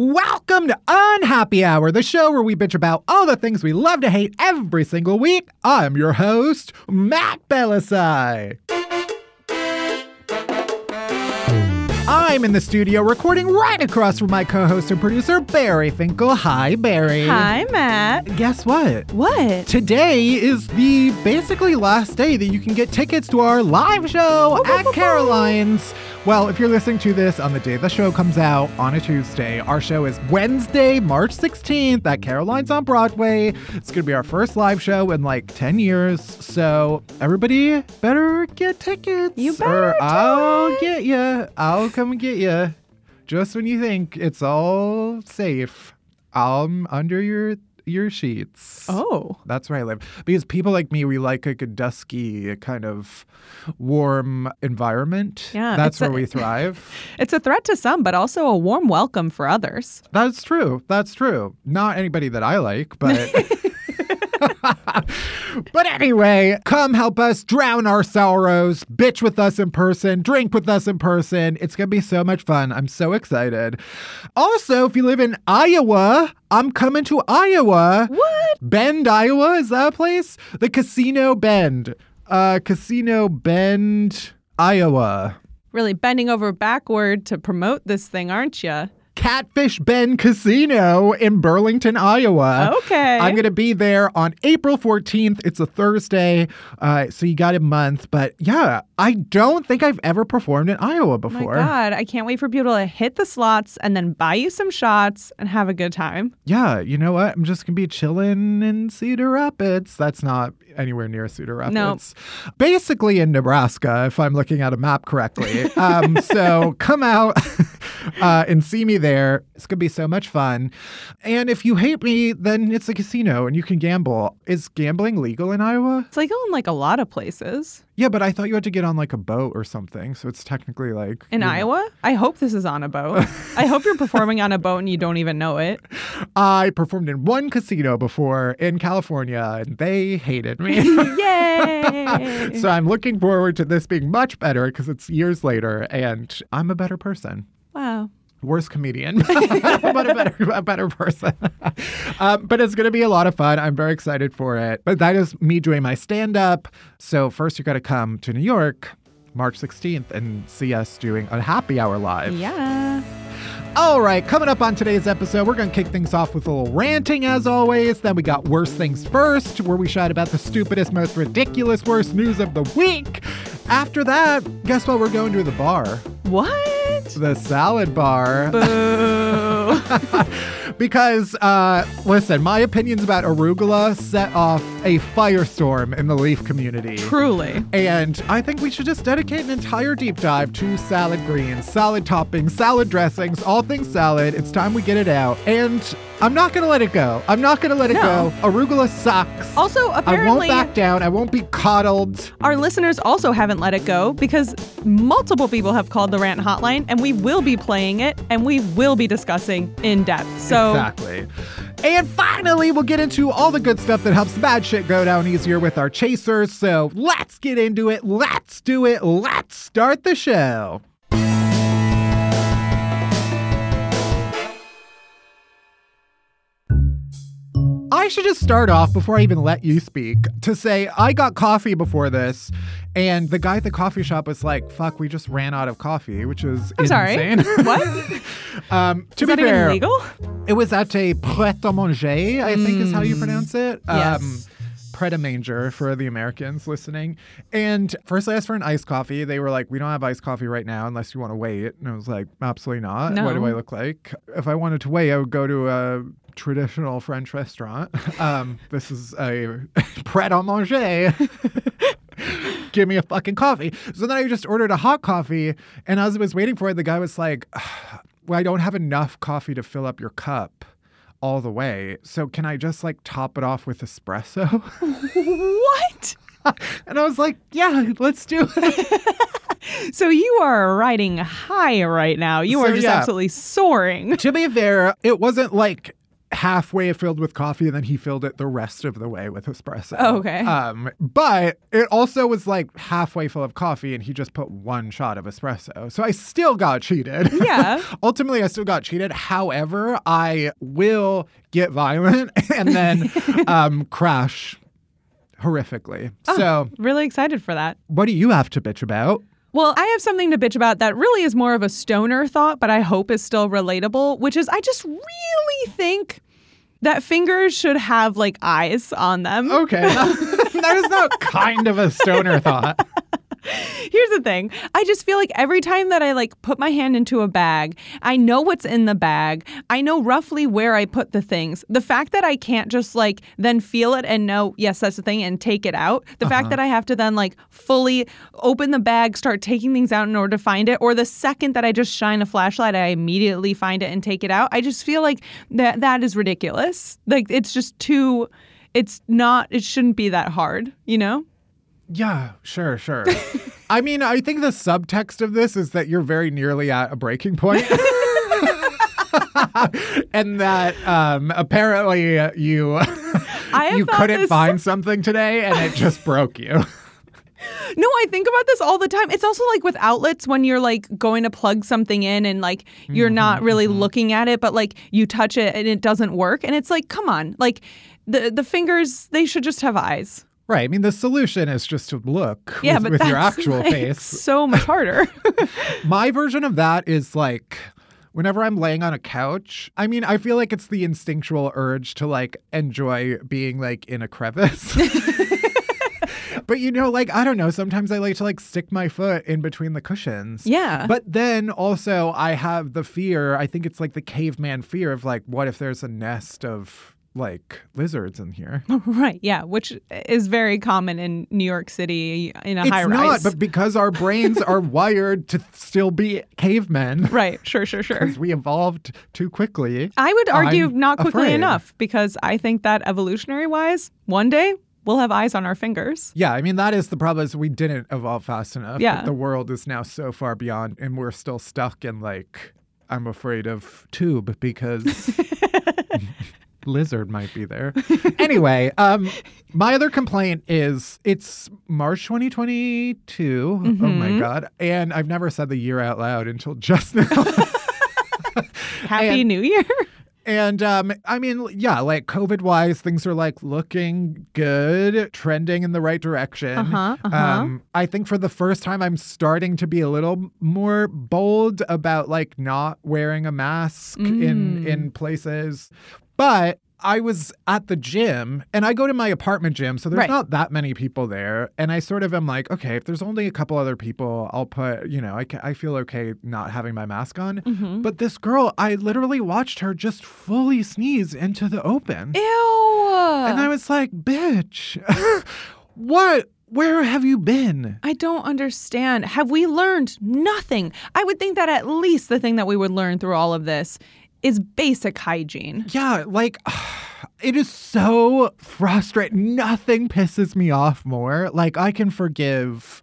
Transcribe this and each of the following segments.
Welcome to Unhappy Hour, the show where we bitch about all the things we love to hate every single week. I'm your host, Matt Bellassai. I'm in the studio recording right across from my co host and producer, Barry Finkel. Hi, Barry. Hi, Matt. Guess what? What? Today is the basically last day that you can get tickets to our live show at Caroline's. Well, if you're listening to this on the day the show comes out on a Tuesday, our show is Wednesday, March 16th at Caroline's on Broadway. It's going to be our first live show in like 10 years. So everybody better get tickets. You better Or I'll it. get you. I'll come and get you. Just when you think it's all safe, I'm under your your sheets. Oh. That's where I live. Because people like me, we like like a dusky, kind of warm environment. Yeah, That's where a- we thrive. It's a threat to some, but also a warm welcome for others. That's true. That's true. Not anybody that I like, but. but anyway, come help us drown our sorrows, bitch with us in person, drink with us in person. It's going to be so much fun. I'm so excited. Also, if you live in Iowa, I'm coming to Iowa. What? Bend, Iowa, is that a place? The Casino Bend. Uh, Casino Bend, Iowa. Really bending over backward to promote this thing, aren't you? Catfish Bend Casino in Burlington, Iowa. Okay. I'm going to be there on April 14th. It's a Thursday, uh, so you got a month. But yeah, I don't think I've ever performed in Iowa before. My. God, I can't wait for people to hit the slots and then buy you some shots and have a good time. Yeah, you know what? I'm just going to be chilling in Cedar Rapids. That's not anywhere near Cedar Rapids. Nope. Basically in Nebraska, if I'm looking at a map correctly. Um, so come out uh, and see me there. It's going to be so much fun. And if you hate me, then it's a casino and you can gamble. Is gambling legal in Iowa? It's legal in like a lot of places. Yeah, but I thought you had to get on like a boat or something. So it's technically like. In you know. Iowa? I hope this is on a boat. I hope you're performing on a boat and you don't even know it. I performed in one casino before in California and they hated me. Yay! so I'm looking forward to this being much better because it's years later and I'm a better person. wow. Worse comedian, but a better, a better person. um, but it's going to be a lot of fun. I'm very excited for it. But that is me doing my stand up. So, first, you got to come to New York March 16th and see us doing a happy hour live. Yeah. All right, coming up on today's episode, we're going to kick things off with a little ranting as always. Then we got Worst Things First, where we shout about the stupidest, most ridiculous, worst news of the week. After that, guess what? We're going to the bar, What? The salad bar. Boo. because, uh, listen, my opinions about arugula set off a firestorm in the leaf community. Truly. And I think we should just dedicate an entire deep dive to salad greens, salad toppings, salad dressings, all things salad. It's time we get it out. And I'm not going to let it go. I'm not going to let it No. go. Arugula sucks. Also, apparently. I won't back down. I won't be coddled. our listeners also haven't let it go because multiple people have called the rant hotline and we will be playing it and we will be discussing in depth. So, Exactly. And finally, we'll get into all the good stuff that helps the bad shit go down easier with our chasers. So let's get into it. Let's do it. Let's start the show. I should just start off before I even let you speak to say I got coffee before this, and the guy at the coffee shop was like, "Fuck, we just ran out of coffee," which is I'm sorry. insane. What? um, to Is be that even fair, legal? it was at a Pret a Manger, I think is how you pronounce it. Mm. Yes. Pret a Manger for the Americans listening. And first I asked for an iced coffee. They were like, we don't have iced coffee right now unless you want to wait. And I was like, absolutely not. What do I look like? If I wanted to wait, I would go to a traditional French restaurant. Um, this is a Pret a Manger. Give me a fucking coffee. So then I just ordered a hot coffee. And as I was waiting for it, the guy was like, well, I don't have enough coffee to fill up your cup all the way. So can I just like top it off with espresso? what? and I was like, yeah, let's do it. So you are riding high right now. You So, are just yeah. absolutely soaring. to be fair, it wasn't like halfway filled with coffee and then he filled it the rest of the way with espresso. Oh, okay. Um, but it also was like halfway full of coffee and he just put one shot of espresso. So I still got cheated. Yeah. Ultimately, I still got cheated. However, I will get violent and then um, crash horrifically. Oh. So, Really excited for that. what do you have to bitch about? Well, I have something to bitch about that really is more of a stoner thought, but I hope is still relatable, which is I just really think that fingers should have like eyes on them. Okay. that is not kind of a stoner thought. Here's the thing. I just feel like every time that I like put my hand into a bag, I know what's in the bag. I know roughly where I put the things. The fact that I can't just like then feel it and know, yes, that's the thing and take it out. The fact uh-huh. that I have to then like fully open the bag, start taking things out in order to find it, or the second that I just shine a flashlight, I immediately find it and take it out. I just feel like that that is ridiculous. Like it's just too it's not it shouldn't be that hard, you know? Yeah, sure, sure. I mean, I think the subtext of this is that you're very nearly at a breaking point. and that um, apparently uh, you I you couldn't this- find something today and it just broke you. No, I think about this all the time. It's also like with outlets when you're like going to plug something in and like you're Mm-hmm, not really looking at it, but like you touch it and it doesn't work. And it's like, come on. Like the the fingers, they should just have eyes. Right. I mean, the solution is just to look Yeah, with, but with your actual like, face. So much harder. My version of that is like whenever I'm laying on a couch, I mean, I feel like it's the instinctual urge to like enjoy being like in a crevice. but you know, like, I don't know, sometimes I like to like stick my foot in between the cushions. Yeah. But then also I have the fear, I think it's like the caveman fear of like, what if there's a nest of like lizards in here? right. Yeah. Which is very common in New York City in a it's high not, rise. but because our brains are wired to still be cavemen. right. Sure, sure, sure. because we evolved too quickly. I would argue I'm not quickly afraid. enough because I think that evolutionary wise, one day we'll have eyes on our fingers. Yeah, I mean that is the problem is we didn't evolve fast enough. Yeah. The world is now so far beyond and we're still stuck in like I'm afraid of tube because lizard might be there. anyway, um my other complaint is it's March 2022. Oh my Mhm. god. And I've never said the year out loud until just now. Happy And- New Year. And um, I mean, yeah, like COVID wise, things are like looking good, trending in the right direction. Uh-huh, uh-huh. Um, I think for the first time, I'm starting to be a little more bold about like not wearing a mask in Mm. in places. But I was at the gym and I go to my apartment gym, so there's Right. not that many people there. And I sort of am like, okay, if there's only a couple other people, I'll put, you know, I, I feel okay not having my mask on. Mhm. But this girl, I literally watched her just fully sneeze into the open. Ew. and I was like, bitch, what? Where have you been? I don't understand. Have we learned nothing? I would think that at least the thing that we would learn through all of this is basic hygiene. Yeah, like it is so frustrating. Nothing pisses me off more. Like I can forgive,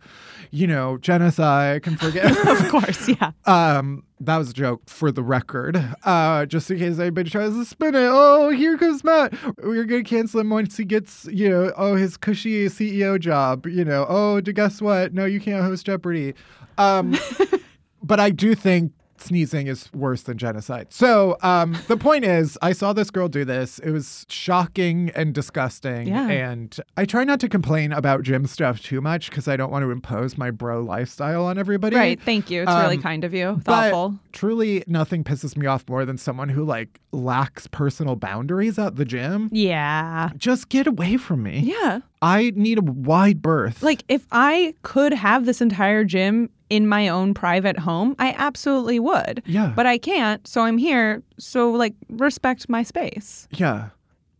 you know, genocide I can forgive, of course, yeah. Um, that was a joke for the record. Uh, just in case anybody tries to spin it. Oh, here comes Matt. We're gonna cancel him once he gets, you know, oh his cushy CEO job. You know, oh, guess what? No, you can't host Jeopardy. Um, but I do think sneezing is worse than genocide. So um, the point is, I saw this girl do this. It was shocking and disgusting. Yeah. And I try not to complain about gym stuff too much because I don't want to impose my bro lifestyle on everybody. Right. Thank you. It's really Um, kind of you. But Thoughtful. truly, nothing pisses me off more than someone who like lacks personal boundaries at the gym. Yeah. Just get away from me. Yeah. I need a wide berth. Like if I could have this entire gym in my own private home, I absolutely would. Yeah. But I can't, so I'm here. So like respect my space. yeah,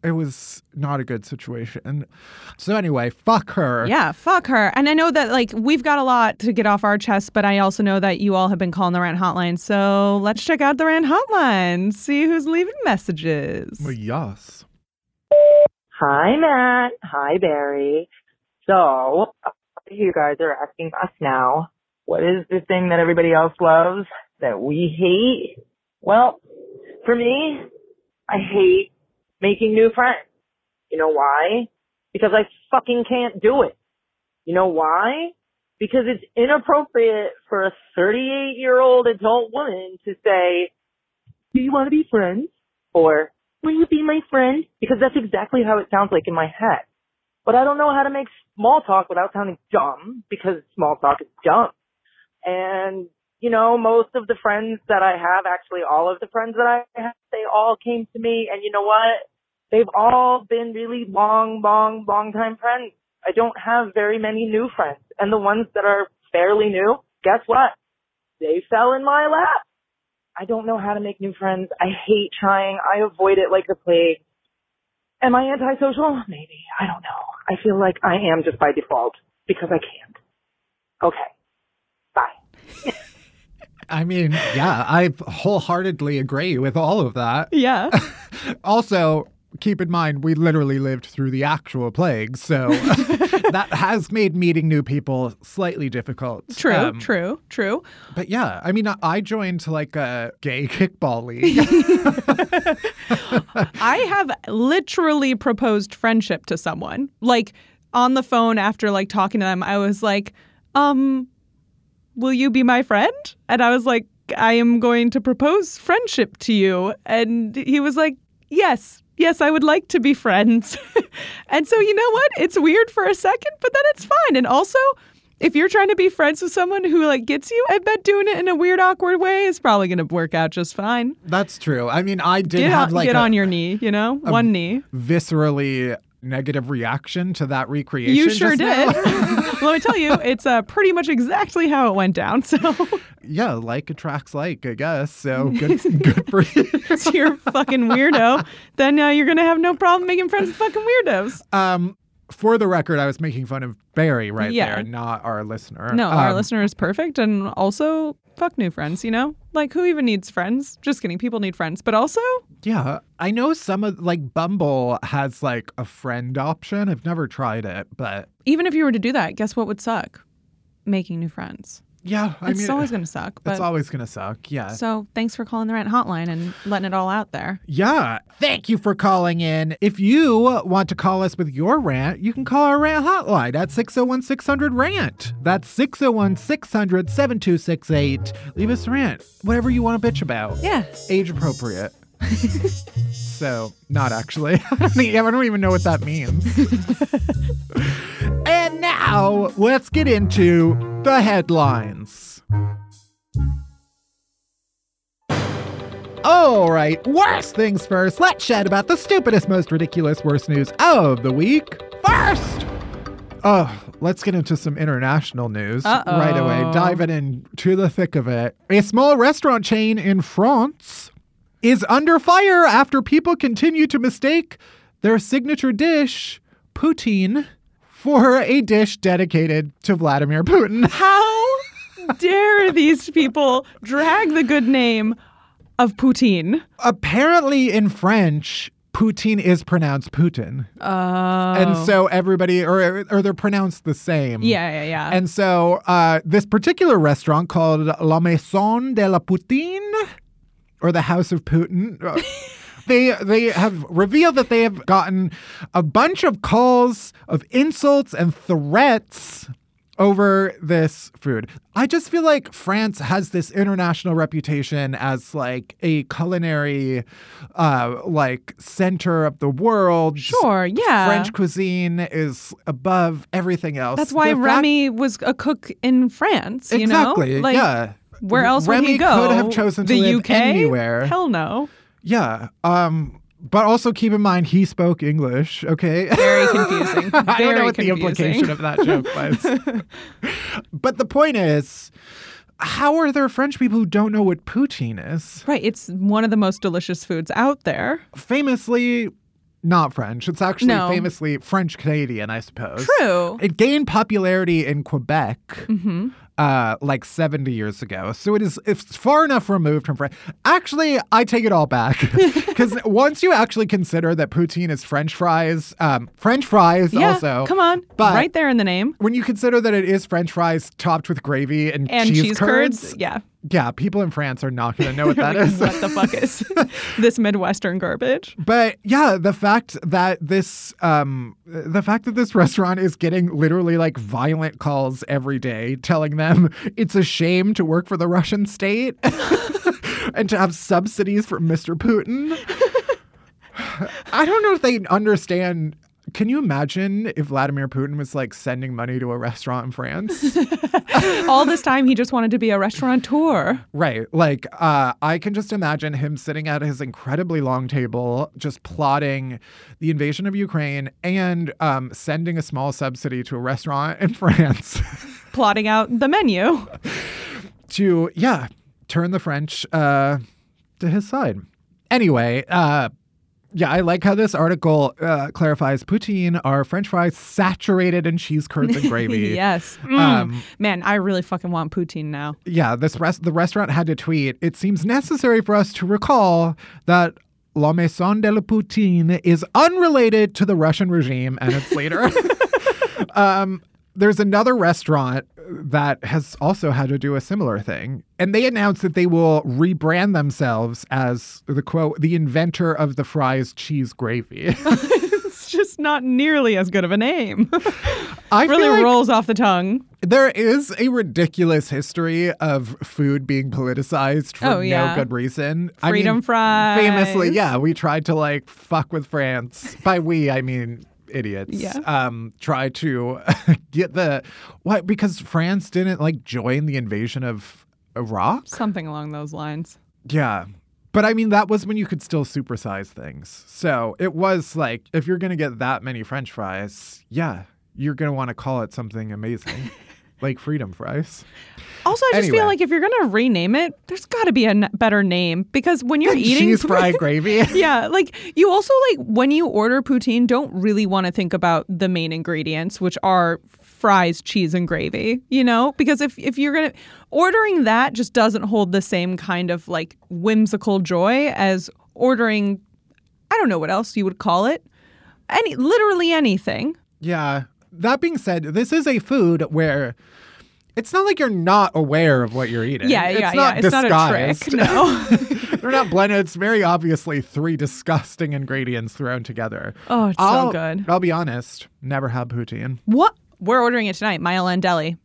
it was not a good situation. So anyway, fuck her. Yeah, fuck her. And I know that like we've got a lot to get off our chest, but I also know that you all have been calling the rant hotline. So let's check out the rant hotline, see who's leaving messages. Well, yes. Hi, Matt. Hi, Barry. So, you guys are asking us now, what is the thing that everybody else loves that we hate? Well, for me, I hate making new friends. You know why? Because I fucking can't do it. You know why? Because it's inappropriate for a 38 year old adult woman to say, do you want to be friends? Or, will you be my friend? Because that's exactly how it sounds like in my head. But I don't know how to make small talk without sounding dumb because small talk is dumb. And, you know, most of the friends that I have, actually all of the friends that I have, they all came to me and you know what? They've all been really long, long, long time friends. I don't have very many new friends. And the ones that are fairly new, guess what? They fell in my lap. I don't know how to make new friends. I hate trying. I avoid it like the plague. Am I antisocial? Maybe. I don't know. I feel like I am just by default because I can't. Okay. Bye. I mean, yeah, I wholeheartedly agree with all of that. Yeah. Also, keep in mind, we literally lived through the actual plague, so that has made meeting new people slightly difficult. True, Um, true, true. But yeah, I mean, I joined like a gay kickball league. I have literally proposed friendship to someone. Like on the phone after like talking to them, I was like, um, will you be my friend? And I was like, I am going to propose friendship to you. And he was like, Yes, yes, I would like to be friends. and so, you know what? It's weird for a second, but then it's fine. And also, if you're trying to be friends with someone who like gets you, I bet doing it in a weird, awkward way is probably going to work out just fine. That's true. I mean, I did Get, have on, like get a on your knee, you know, one knee. viscerally negative reaction to that recreation. You sure did. Let me tell you, it's uh, pretty much exactly how it went down. So, yeah, like attracts like, I guess. So good, good for you. so you're a fucking weirdo. Then uh, you're gonna have no problem making friends with fucking weirdos. Um, for the record, I was making fun of Barry right Yeah. there, not our listener. No, our Um, listener is perfect, and also fuck new friends. You know, like who even needs friends? Just kidding. People need friends, but also Yeah, I know some of like Bumble has like a friend option. I've never tried it, but even if you were to do that, guess what would suck? Making new friends. Yeah, I it's mean, always gonna suck. But it's always gonna suck. Yeah. so thanks for calling the rent hotline and letting it all out there. Yeah. Thank you for calling in. If you want to call us with your rant, you can call our rant hotline at 601 600 rant. That's 601 600 7268. Leave us a rant, whatever you want to bitch about. Yeah. Age appropriate. so, not actually. I don't even know what that means. now, let's get into the headlines. All right, worst things first. Let's chat about the stupidest, most ridiculous, worst news of the week. First, oh, let's get into some international news Uh-oh. right away. Diving into the thick of it. A small restaurant chain in France is under fire after people continue to mistake their signature dish, poutine, for a dish dedicated to Vladimir Putin. How dare these people drag the good name of poutine? Apparently, in French, poutine is pronounced Putin. Oh. And so everybody, or, or they're pronounced the same. Yeah, yeah, yeah. And so uh, this particular restaurant called La Maison de la Poutine, or the House of Putin. They they have revealed that they have gotten a bunch of calls of insults and threats over this food. I just feel like France has this international reputation as like a culinary uh like center of the world. Sure, yeah. French cuisine is above everything else. That's why The fact- Remy was a cook in France, you exactly, know? Like, yeah. Where else Remy would he go? could have chosen to the UK? anywhere. Hell no. Yeah. Um but also keep in mind he spoke English, okay? Very confusing. I don't know what the implication of that joke was. but the point is, how are there French people who don't know what poutine is? Right. It's one of the most delicious foods out there. Famously not French. It's actually No. famously French Canadian, I suppose. True. It gained popularity in Quebec Mm-hmm. Uh, like 70 years ago. So it is it's far enough removed from French. Actually, I take it all back. Because once you actually consider that poutine is French fries, um, French fries Yeah. also. Come on. But- right there in the name. When you consider that it is French fries topped with gravy and, And cheese, cheese, curds. Yeah. Yeah, people in France are not going to know what that is. what the fuck is this Midwestern garbage? But yeah, the fact that this um the fact that this restaurant is getting literally like violent calls every day telling them it's a shame to work for the Russian state and to have subsidies from Mr. Putin. I don't know if they understand can you imagine if Vladimir Putin was like sending money to a restaurant in France? All this time, he just wanted to be a restaurateur. Right. Like, uh, I can just imagine him sitting at his incredibly long table, just plotting the invasion of Ukraine and um, sending a small subsidy to a restaurant in France plotting out the menu. to, yeah, turn the French uh, to his side. Anyway, uh, yeah, I like how this article uh, clarifies poutine are French fries saturated in cheese curds and gravy. yes. Mm. Um, Man, I really fucking want poutine now. yeah, this rest the restaurant had to tweet. It seems necessary for us to recall that La Maison de la Poutine is unrelated to the Russian regime and its leader. um, there's another restaurant that has also had to do a similar thing, and they announced that they will rebrand themselves as the quote the inventor of the fries cheese gravy. It's just not nearly as good of a name. I really like rolls off the tongue. There is a ridiculous history of food being politicized for Oh, yeah. no good reason. Freedom I mean, fries. Famously, yeah, we tried to like fuck with France. By we, I mean idiots. Yeah. Um, try to get the what because France didn't like join the invasion of Iraq. Something along those lines. Yeah. But I mean, that was when you could still supersize things. So it was like, if you're going to get that many french fries, yeah, you're going to want to call it something amazing, like freedom fries. Also, I just Anyway. feel like if you're gonna rename it, there's got to be a n- better name because when you're eating Cheese fry gravy. yeah, like you also like when you order poutine, don't really want to think about the main ingredients, which are fries, cheese, and gravy. You know, because if if you're gonna ordering that just doesn't hold the same kind of like whimsical joy as ordering. I don't know what else you would call it. Any literally anything. Yeah. That being said, this is a food where it's not like you're not aware of what you're eating. Yeah, it's yeah, not yeah. It's not a trick. disguised. No. They're not blended. It's very obviously three disgusting ingredients thrown together. Oh, it's I'll, so good. I'll be honest, never had poutine. What? We're ordering it tonight. Mile End Deli.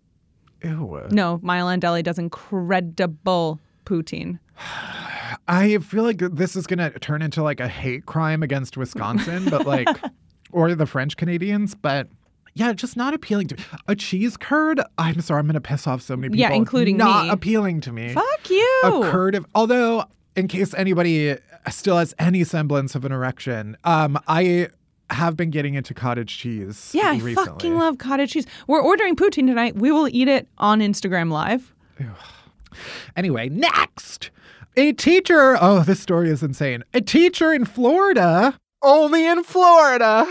Ew. No, Mile End Deli does incredible poutine. I feel like this is going to turn into like a hate crime against Wisconsin, but like, or the French Canadians, but yeah, just not appealing to me. A cheese curd? I'm sorry, I'm going to piss off so many people. Yeah, including not me. appealing to me. Fuck you. A curd of, although, in case anybody still has any semblance of an erection, um, I have been getting into cottage cheese. Yeah, I fucking love cottage cheese. We're ordering poutine tonight. We will eat it on Instagram Live. Anyway, next. A teacher, oh, this story is insane. A teacher in Florida, only in Florida.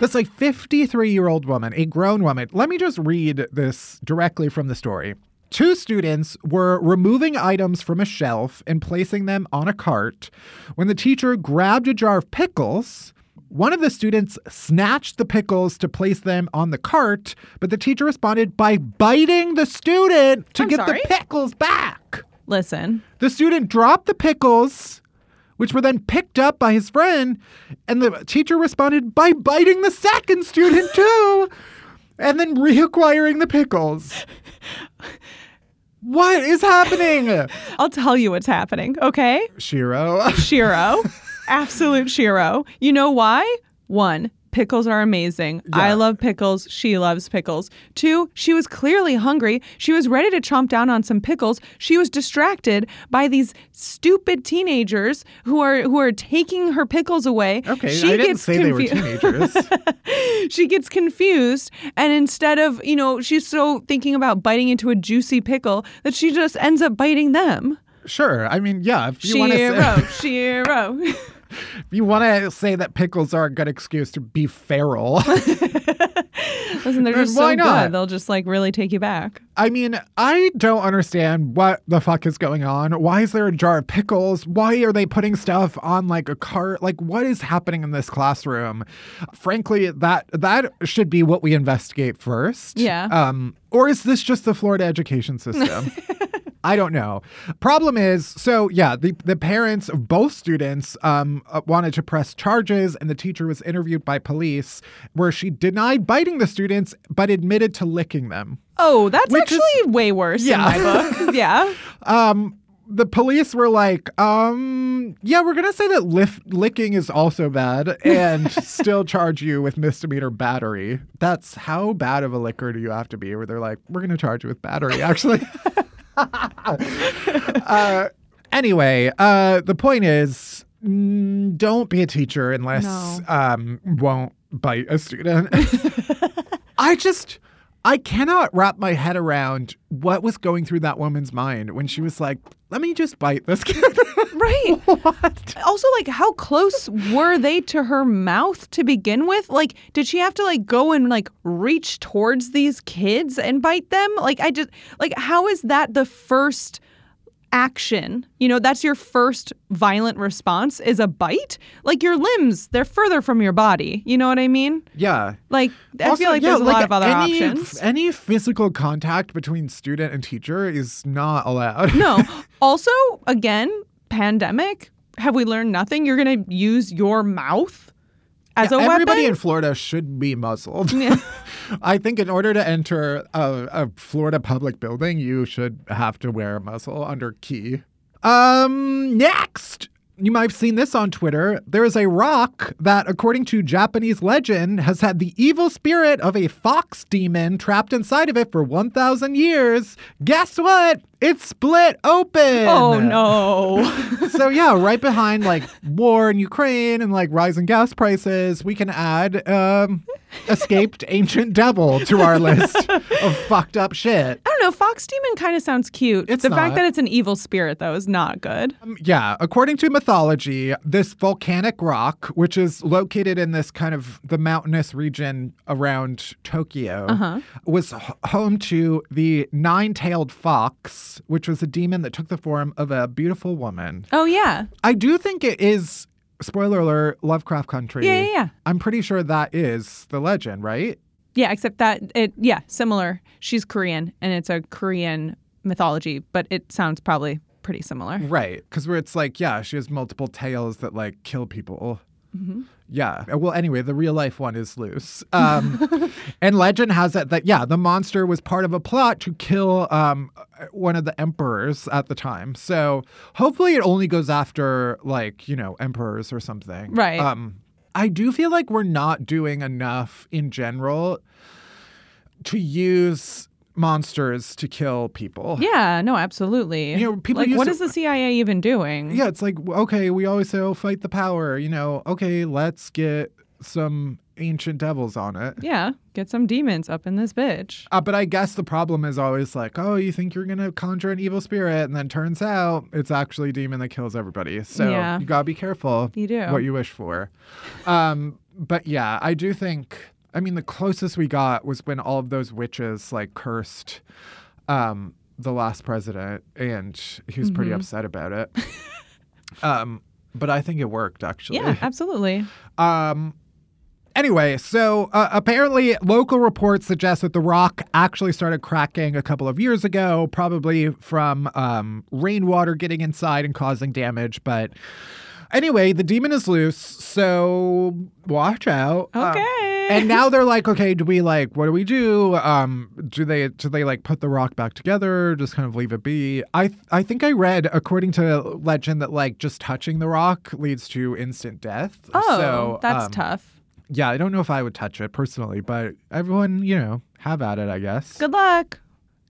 That's like 53 year old woman, a grown woman. Let me just read this directly from the story. Two students were removing items from a shelf and placing them on a cart when the teacher grabbed a jar of pickles. One of the students snatched the pickles to place them on the cart, but the teacher responded by biting the student to I'm get sorry? the pickles back. Listen, The student dropped the pickles, which were then picked up by his friend, and the teacher responded by biting the second student too, and then reacquiring the pickles. What is happening? I'll tell you what's happening, okay? Shero. Shero. Absolute Shero. You know why? One, pickles are amazing. I love pickles. She loves pickles. Two, she was clearly hungry. She was ready to chomp down on some pickles. She was distracted by these stupid teenagers who are who are taking her pickles away. Okay, she I didn't gets say they were teenagers. she gets confused and instead of you know she's so thinking about biting into a juicy pickle that she just ends up biting them sure. I mean, yeah, if you want to Shero. If you want to say that pickles are a good excuse to be feral. Listen, they're just why so not? good. They'll just like really take you back. I mean, I don't understand what the fuck is going on. Why is there a jar of pickles? Why are they putting stuff on like a cart? Like what is happening in this classroom? Frankly, that that should be what we investigate first. Yeah. Um or is this just the Florida education system? I don't know. Problem is, so yeah, the, the parents of both students um, uh, wanted to press charges, and the teacher was interviewed by police, where she denied biting the students but admitted to licking them. Oh, that's Which is- actually way worse Yeah. in my book. yeah. Um, the police were like, um, yeah, we're gonna say that lif- licking is also bad, and still charge you with misdemeanor battery. That's how bad of a licker do you have to be? Where they're like, we're gonna charge you with battery, actually. uh, anyway, uh, the point is, mm, don't be a teacher unless No. um won't bite a student. I just. I cannot wrap my head around what was going through that woman's mind when she was like, let me just bite this kid. Right. what? Also, like, how close were they to her mouth to begin with? Like, did she have to like go and like reach towards these kids and bite them? Like, I just like, how is that the first action? You know, that's your first violent response is a bite. Like your limbs, they're further from your body. You know what I mean? Yeah. Like, I Also, feel like yeah, there's a lot of other any, options. Any physical contact between student and teacher is not allowed. No. Also, again, pandemic. Have we learned nothing? You're going to use your mouth as a Everybody weapon. in Florida should be muzzled. Yeah. I think in order to enter a, a Florida public building, you should have to wear a muzzle under key. Um, next. You might have seen this on Twitter. There is a rock that, according to Japanese legend, has had the evil spirit of a fox demon trapped inside of it for 1,000 years. Guess what? It's split open. oh no. so yeah, right behind like war in Ukraine and like rising gas prices, we can add um, escaped ancient devil to our list of fucked up shit. I don't know. Fox demon kind of sounds cute. It's the fact that it's an evil spirit, though, is not good. Um, yeah, according to mythology, this volcanic rock, which is located in this kind of the mountainous region around Tokyo, Uh-huh. was h- home to the nine-tailed fox, which was a demon that took the form of a beautiful woman. Oh yeah. I do think it is spoiler alert Lovecraft country. Yeah, yeah, yeah. I'm pretty sure that is the legend, right? Yeah, except that it yeah, similar. She's Korean and it's a Korean mythology, but it sounds probably pretty similar. Right. Cuz where it's like, yeah, she has multiple tails that like kill people. Mm-hmm. Yeah. Well, anyway, the real life one is loose. Um, and legend has it that yeah, the monster was part of a plot to kill um, one of the emperors at the time. So hopefully, it only goes after like you know emperors or something. Right. Um, I do feel like we're not doing enough in general to use monsters to kill people. Yeah, no, absolutely. You know, people like what to- is the CIA even doing? Yeah, it's like okay, we always say, "Oh, fight the power." You know, okay, let's get some ancient devils on it. Yeah, get some demons up in this bitch. Uh, but I guess the problem is always like, oh, you think you're gonna conjure an evil spirit, and then turns out it's actually a demon that kills everybody. So Yeah. you gotta be careful. You do. what you wish for. Um, but yeah, I do think. I mean, the closest we got was when all of those witches like cursed um, the last president, and he was pretty Mhm. upset about it. um, but I think it worked actually. Yeah, absolutely. Um. Anyway, so uh, apparently local reports suggest that the rock actually started cracking a couple of years ago, probably from um, rainwater getting inside and causing damage. But anyway, the demon is loose, so watch out. Um, Okay. and now they're like, okay, do we like what do we do? Um, do they do they like put the rock back together? Just kind of leave it be? I I think I read according to legend that like just touching the rock leads to instant death. oh, so, that's um, tough. Yeah, I don't know if I would touch it personally, but everyone, you know, have at it, I guess. Good luck.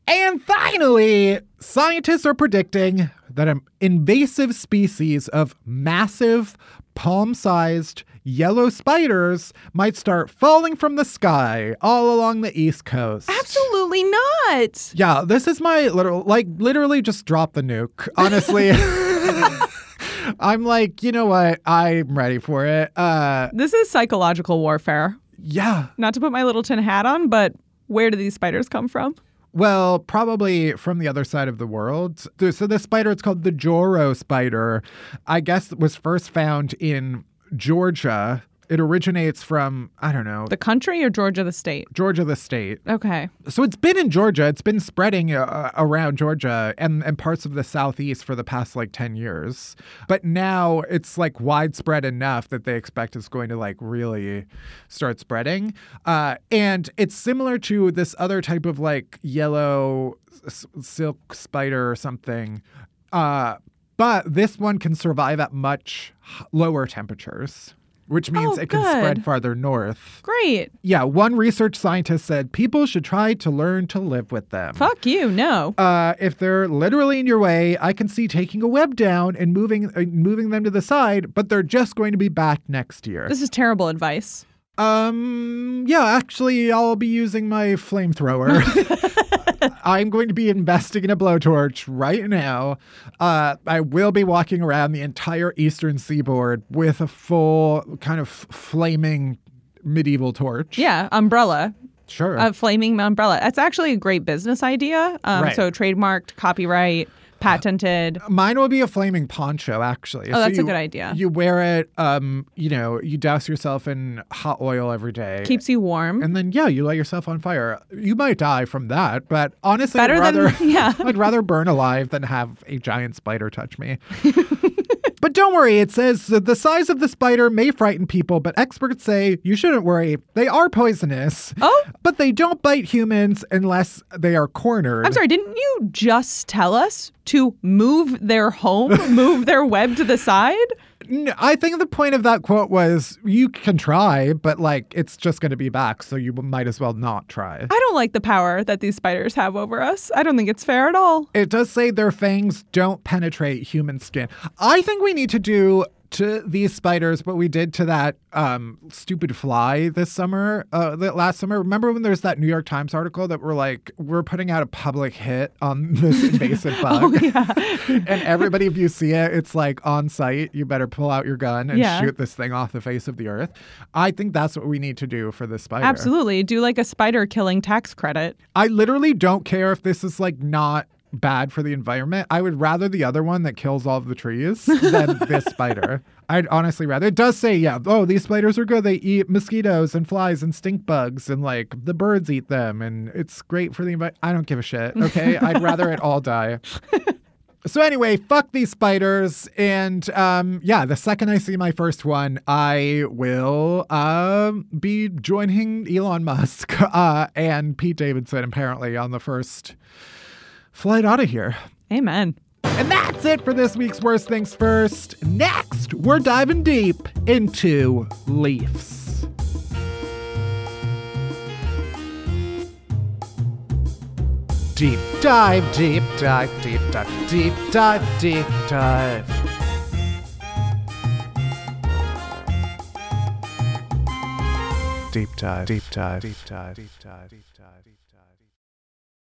And finally, scientists are predicting that an invasive species of massive, palm sized yellow spiders might start falling from the sky all along the East Coast. Absolutely not. Yeah, this is my literal, like, literally just drop the nuke. Honestly, I'm like, you know what? I'm ready for it. Uh, This is psychological warfare. yeah. Not to put my little tin hat on, but where do these spiders come from? Well, probably from the other side of the world. So this spider, it's called the Joro spider. I guess was first found in Georgia. It originates from I don't know The country or Georgia the state? Georgia, the state. Okay. So it's been in Georgia. It's been spreading uh, around Georgia and, and parts of the southeast for the past like 10 years. But now it's like widespread enough that they expect it's going to like really start spreading. Uh, and it's similar to this other type of like yellow s- silk spider or something. Uh, but this one can survive at much lower temperatures. Which means Oh, it can spread farther north. Great. Yeah, one research scientist said people should try to learn to live with them. Fuck you. No. Uh, if they're literally in your way, I can see taking a web down and moving uh, moving them to the side, but they're just going to be back next year. This is terrible advice. Um, yeah, actually, I'll be using my flamethrower. I'm going to be investing in a blowtorch right now. Uh, I will be walking around the entire eastern seaboard with a full kind of flaming medieval torch. Yeah, umbrella. sure. A flaming umbrella. That's actually a great business idea. Um, Right. So trademarked, copyright, patented. Mine will be a flaming poncho, actually. Oh, that's a good idea. You wear it, um, you know, you douse yourself in hot oil every day. Keeps you warm. and then yeah, you light yourself on fire. You might die from that, but honestly, Better I'd than- yeah. I'd rather burn alive than have a giant spider touch me. but don't worry, it says the size of the spider may frighten people, but experts say you shouldn't worry. They are poisonous. Oh. But they don't bite humans unless they are cornered. I'm sorry, didn't you just tell us to move their home, move their web to the side? I think the point of that quote was you can try, but like it's just going to be back, so you might as well not try. I don't like the power that these spiders have over us. I don't think it's fair at all. It does say their fangs don't penetrate human skin. I think we need to do to these spiders what we did to that um, stupid fly this summer, uh, last summer. Remember when there's that New York Times article that we're like, we're putting out a public hit on this invasive bug? and everybody, if you see it, it's like on site, you better pull out your gun and Yeah. shoot this thing off the face of the earth. I think that's what we need to do for this spider. Absolutely. Do like a spider killing tax credit. I literally don't care if this is like not bad for the environment. I would rather the other one that kills all of the trees than this spider. I'd honestly rather. It does say, yeah, oh, these spiders are good. They eat mosquitoes and flies and stink bugs and like the birds eat them and it's great for the environment. I don't give a shit. Okay. I'd rather it all die. So anyway, fuck these spiders, and um, yeah, the second I see my first one, I will um, be joining Elon Musk uh, and Pete Davidson apparently on the first flight out of here. Amen. And that's it for this week's Worst Things First. Next, we're diving deep into Leafs. Deep dive, deep dive, deep dive, deep dive, deep dive. Deep dive, deep dive, deep dive, deep dive, deep dive, deep dive.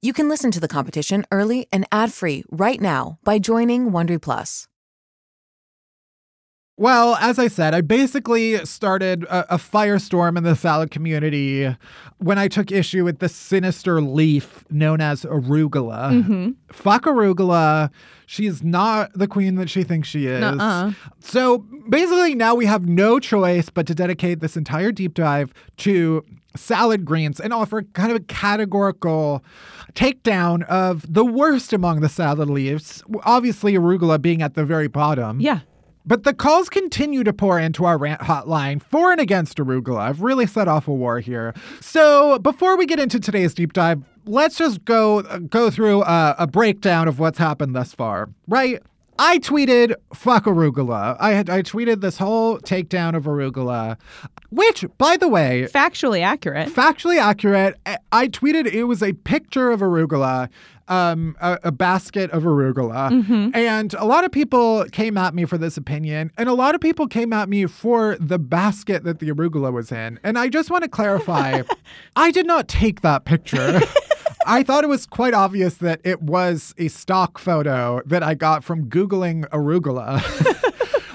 You can listen to The Competition early and ad-free right now by joining Wondery Plus. Well, as I said, I basically started a, a, firestorm in the salad community when I took issue with the sinister leaf known as arugula. Mm-hmm. Fuck arugula. She's not the queen that she thinks she is. Nuh-uh. So basically, now we have no choice but to dedicate this entire deep dive to salad greens and offer kind of a categorical takedown of the worst among the salad leaves. Obviously, arugula being at the very bottom. Yeah. But the calls continue to pour into our rant hotline for and against arugula. I've really set off a war here. So before we get into today's deep dive, let's just go go through a, a breakdown of what's happened thus far. Right? I tweeted fuck arugula. I had I tweeted this whole takedown of arugula, which, by the way, factually accurate. Factually accurate. I tweeted it was a picture of arugula, um, a, a basket of arugula, mm-hmm. and a lot of people came at me for this opinion, and a lot of people came at me for the basket that the arugula was in. And I just want to clarify, I did not take that picture. I thought it was quite obvious that it was a stock photo that I got from Googling arugula.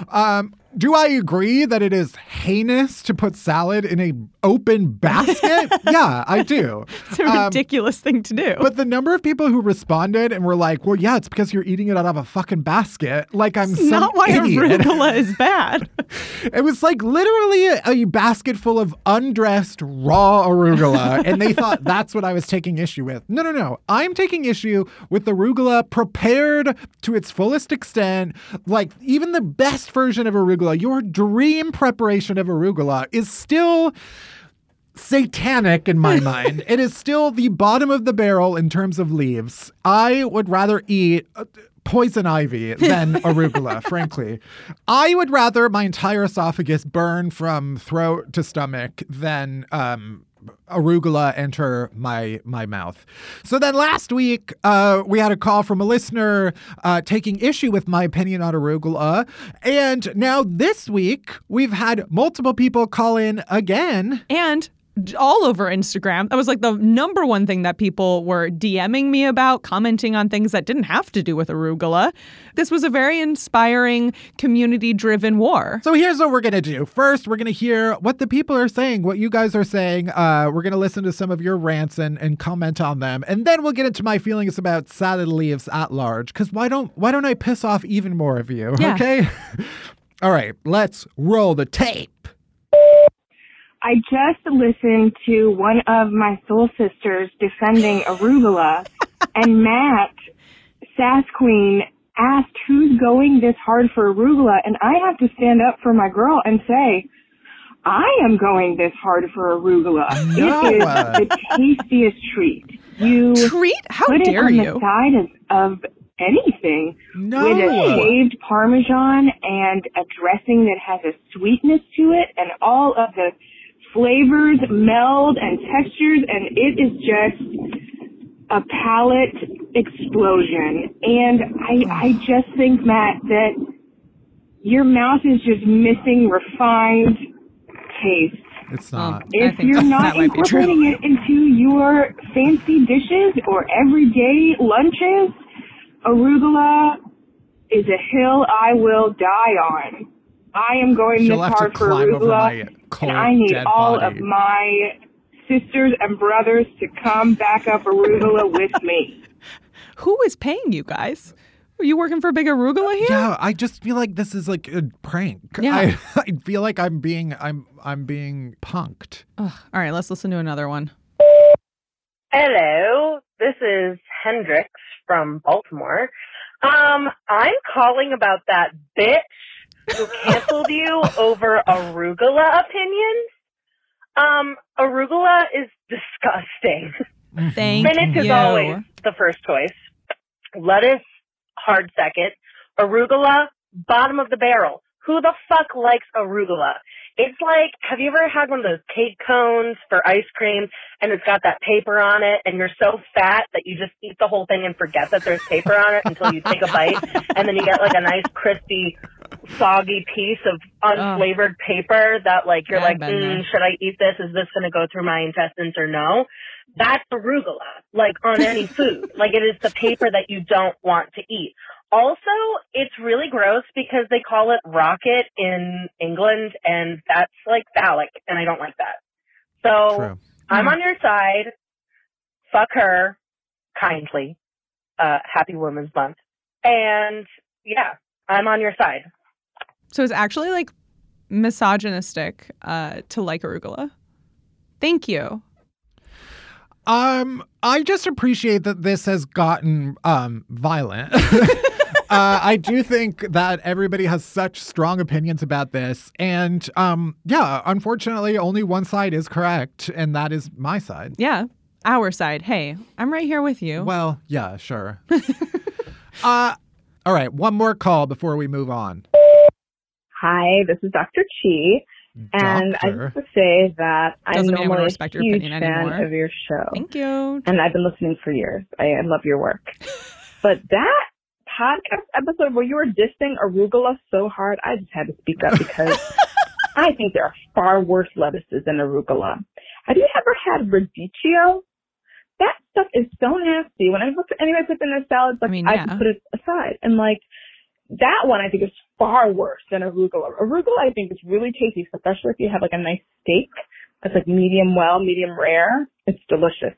um, do I agree that it is heinous to put salad in a open basket? yeah, I do. It's a ridiculous um, thing to do. But the number of people who responded and were like, "Well, yeah, it's because you're eating it out of a fucking basket." Like I'm it's not why idiot. arugula is bad. it was like literally a, a basket full of undressed raw arugula, and they thought that's what I was taking issue with. No, no, no. I'm taking issue with the arugula prepared to its fullest extent. Like even the best version of arugula your dream preparation of arugula is still satanic in my mind. It is still the bottom of the barrel in terms of leaves. I would rather eat uh, poison ivy than arugula, frankly. I would rather my entire esophagus burn from throat to stomach than um, arugula enter my my mouth. So then last week uh, we had a call from a listener uh, taking issue with my opinion on arugula, and now this week we've had multiple people call in again and all over Instagram. That was like the number one thing that people were DMing me about, commenting on things that didn't have to do with arugula. This was a very inspiring, community driven war. So here's what we're going to do. First, we're going to hear what the people are saying, what you guys are saying. Uh, we're going to listen to some of your rants and, and comment on them. And then we'll get into my feelings about salad leaves at large. Because why don't, why don't I piss off even more of you? Yeah. Okay? All right, let's roll the tape. I just listened to one of my soul sisters defending arugula, and Matt, Sass Queen, asked who's going this hard for arugula, and I have to stand up for my girl and say, I am going this hard for arugula. No. It is the tastiest treat. You treat? How put dare it on you? the side of, of anything No. with a shaved parmesan and a dressing that has a sweetness to it, and all of the flavors meld and textures, and it is just a palate explosion. And I, I just think, Matt, that your mouth is just missing refined taste. It's not. If you're not incorporating it into your fancy dishes or everyday lunches, arugula is a hill I will die on. I am going She'll this to hard for climb over my arugula, and I need all body. of my sisters and brothers to come back up arugula with me. Who is paying you guys? Are you working for Big Arugula here? Yeah, I just feel like this is like a prank. Yeah. I, I feel like I'm being I'm I'm being punked. Ugh. All right, let's listen to another one. Hello, this is Hendrix from Baltimore. Um, I'm calling about that bitch who canceled you over arugula opinions. Um, arugula is disgusting. Thank Spinach is always the first choice. Lettuce, hard second. Arugula, bottom of the barrel. Who the fuck likes arugula? It's like, have you ever had one of those cake cones for ice cream and it's got that paper on it and you're so fat that you just eat the whole thing and forget that there's paper on it until you take a bite and then you get like a nice crispy, soggy piece of unflavored paper that like you're Yeah, like, I've been there. mm, should I eat this? Is this going to go through my intestines or no? That's arugula, like on any food. like it is the paper that you don't want to eat. Also, it's really gross because they call it rocket in England and that's like phallic and I don't like that. So True. I'm on your side. Fuck her kindly. Uh, happy Women's Month. And yeah, I'm on your side. So it's actually like misogynistic uh, to like arugula. Thank you. Um, I just appreciate that this has gotten um violent. uh, I do think that everybody has such strong opinions about this, and um, yeah, unfortunately, only one side is correct, and that is my side. Yeah, our side. Hey, I'm right here with you. Well, yeah, sure. uh, all right, one more call before we move on. Hi, this is Dr. Chi. And I Doctor. just to say that I'm Doesn't I wanna normally respect a your huge opinion fan anymore. of your show. Thank you. And I've been listening for years. I, I love your work. but that podcast episode where you were dissing arugula so hard, I just had to speak up because I think there are far worse lettuces than arugula. Have you ever had radicchio? That stuff is so nasty. When I look at anybody puts in their salads, like I, mean, just yeah. put it aside. And like that one I think is far worse than arugula. Arugula I think is really tasty, especially if you have like a nice steak that's like medium well, medium rare. It's delicious.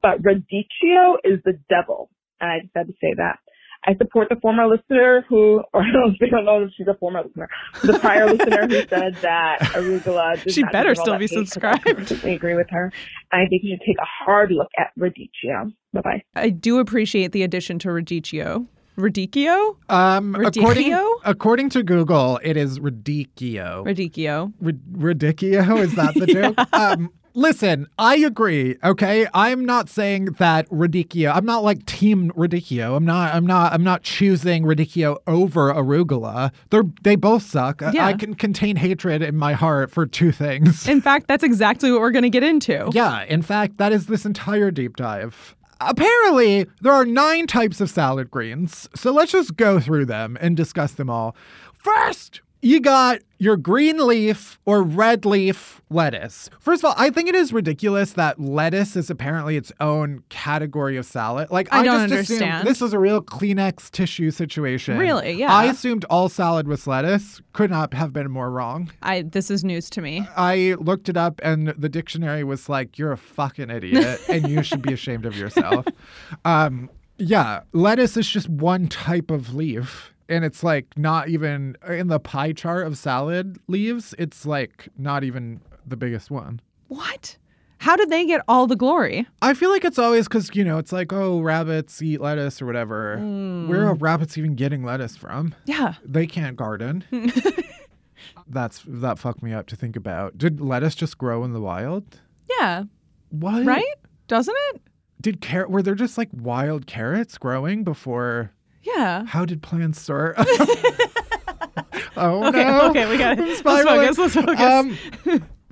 But radicchio is the devil. And I just had to say that. I support the former listener who, or I don't, I don't know if she's a former listener, the prior listener who said that arugula. does She not better still be subscribed. I completely agree with her. I think you should take a hard look at radicchio. Bye bye. I do appreciate the addition to radicchio. Radicchio? Um, according, Radicchio? according to Google, it is radicchio. Radicchio. Rid- Radicchio? Is that the joke? Um, listen, I agree. Okay, I'm not saying that radicchio. I'm not like team radicchio. I'm not. I'm not. I'm not choosing radicchio over arugula. They're they both suck. Yeah. I can contain hatred in my heart for two things. In fact, that's exactly what we're going to get into. Yeah, in fact, that is this entire deep dive. Apparently, there are nine types of salad greens. So let's just go through them and discuss them all. First, you got your green leaf or red leaf lettuce. First of all, I think it is ridiculous that lettuce is apparently its own category of salad. Like I don't just assumed understand. this is a real Kleenex tissue situation. Really? Yeah. I assumed all salad was lettuce. Could not have been more wrong. I this is news to me. I looked it up and the dictionary was like, you're a fucking idiot and you should be ashamed of yourself. Um, yeah, lettuce is just one type of leaf. And it's like not even uh, in the pie chart of salad leaves, it's like not even the biggest one. What? How did they get all the glory? I feel like it's always because, you know, it's like, oh, rabbits eat lettuce or whatever. Mm. Where are rabbits even getting lettuce from? Yeah. They can't garden. That's that fucked me up to think about. Did lettuce just grow in the wild? Yeah. What? Right? Doesn't it? Did carrot were there just like wild carrots growing before? Yeah. How did plans start? oh Okay, no! okay, we got it. Let's focus, let's focus. Um,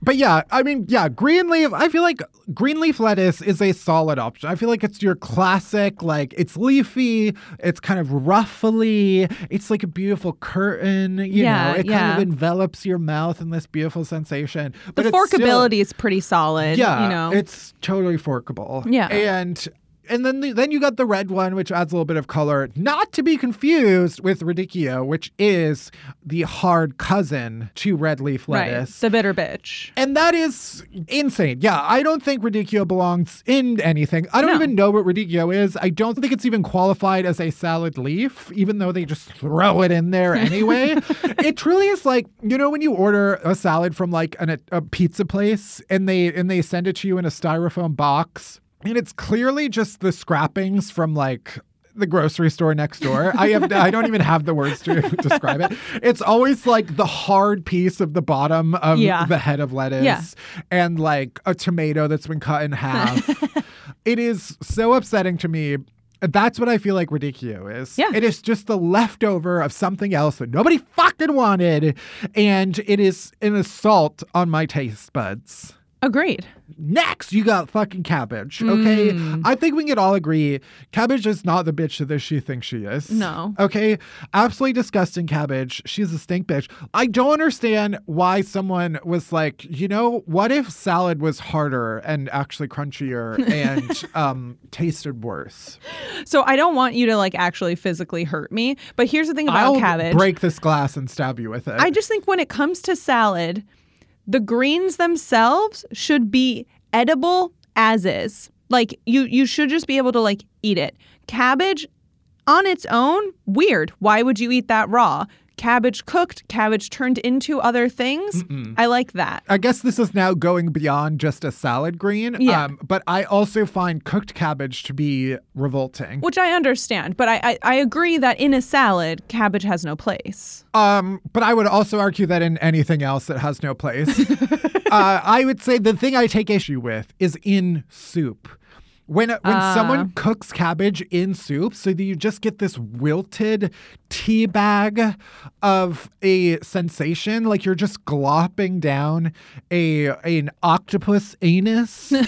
But yeah, I mean, yeah, green leaf. I feel like green leaf lettuce is a solid option. I feel like it's your classic, like it's leafy, it's kind of ruffly, it's like a beautiful curtain. You Yeah, know, it yeah. kind of envelops your mouth in this beautiful sensation. But the it's still- forkability is pretty solid. yeah, you know. it's totally forkable. Yeah. and and then the, then you got the red one, which adds a little bit of color, not to be confused with radicchio, which is the hard cousin to red leaf lettuce, right. The bitter bitch. And that is insane. Yeah, I don't think radicchio belongs in anything. I don't No. even know what radicchio is. I don't think it's even qualified as a salad leaf, even though they just throw it in there anyway. it truly is like you know when you order a salad from like an, a pizza place and they and they send it to you in a styrofoam box, and it's clearly just the scrappings from like the grocery store next door. I have I don't even have the words to describe it. It's always like the hard piece of the bottom of Yeah. the head of lettuce Yeah. and like a tomato that's been cut in half. it is so upsetting to me. That's what I feel like radicchio is. Yeah. It is just the leftover of something else that nobody fucking wanted. And it is an assault on my taste buds. Agreed. Next, you got fucking cabbage. Okay. Mm. I think we can all agree cabbage is not the bitch that she thinks she is. No. Okay. Absolutely disgusting cabbage. She's a stink bitch. I don't understand why someone was like, you know, what if salad was harder and actually crunchier and um, tasted worse? So I don't want you to like actually physically hurt me, but here's the thing about I'll cabbage. break this glass and stab you with it. I just think when it comes to salad, the greens themselves should be edible as is. Like you you should just be able to like eat it. Cabbage on its own, weird. Why would you eat that raw? Cabbage cooked, cabbage turned into other things. I like that. I guess this is now going beyond just a salad green. Yeah. Um, but I also find cooked cabbage to be revolting. Which I understand, but I, I, I agree that in a salad, cabbage has no place. Um, but I would also argue that in anything else that has no place. uh, I would say the thing I take issue with is in soup. When when Ah. someone cooks cabbage in soup, so that you just get this wilted tea bag of a sensation, like you're just glopping down a an octopus anus.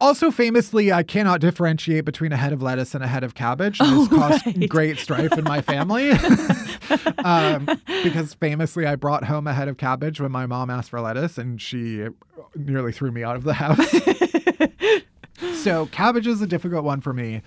Also, famously, I cannot differentiate between a head of lettuce and a head of cabbage. And this caused great strife in my family. um, because famously, I brought home a head of cabbage when my mom asked for lettuce, and she nearly threw me out of the house. so, cabbage is a difficult one for me.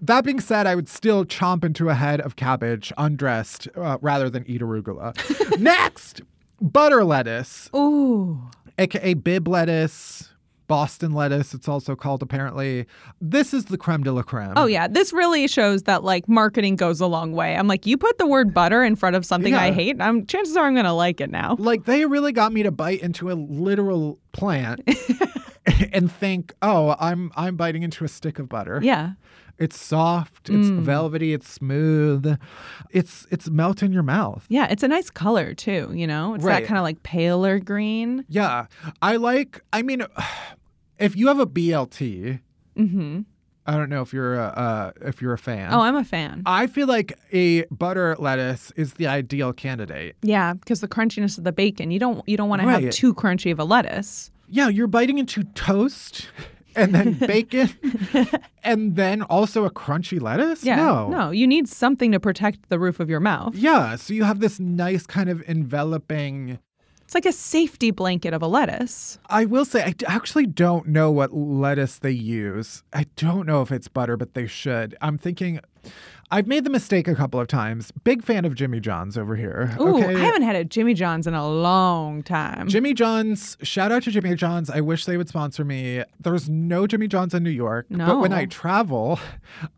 That being said, I would still chomp into a head of cabbage undressed uh, rather than eat arugula. Next, butter lettuce, Ooh. aka Bibb lettuce. Boston lettuce, it's also called apparently. This is the creme de la creme. Oh yeah, this really shows that like marketing goes a long way. I'm like, you put the word butter in front of something I hate, I'm chances are I'm gonna like it now. Like they really got me to bite into a literal plant and think, "Oh, I'm I'm biting into a stick of butter." Yeah. It's soft, it's Mm. velvety, it's smooth. It's it's melt in your mouth. Yeah, it's a nice color too, you know? It's Right. that kind of like paler green. Yeah. I like I mean if you have a BLT, Mm-hmm. I don't know if you're a uh, if you're a fan. Oh, I'm a fan. I feel like a butter lettuce is the ideal candidate. Yeah, because the crunchiness of the bacon, you don't you don't want to have too crunchy of a lettuce. Yeah, you're biting into toast and then bacon and then also a crunchy lettuce? Yeah. No. No, you need something to protect the roof of your mouth. Yeah, so you have this nice kind of enveloping. It's like a safety blanket of a lettuce. I will say, I actually don't know what lettuce they use. I don't know if it's butter, but they should. I'm thinking. I've made the mistake a couple of times. Big fan of Jimmy John's over here. Ooh, okay? I haven't had a Jimmy John's in a long time. Jimmy John's, shout out to Jimmy John's. I wish they would sponsor me. There's no Jimmy John's in New York. No. But when I travel,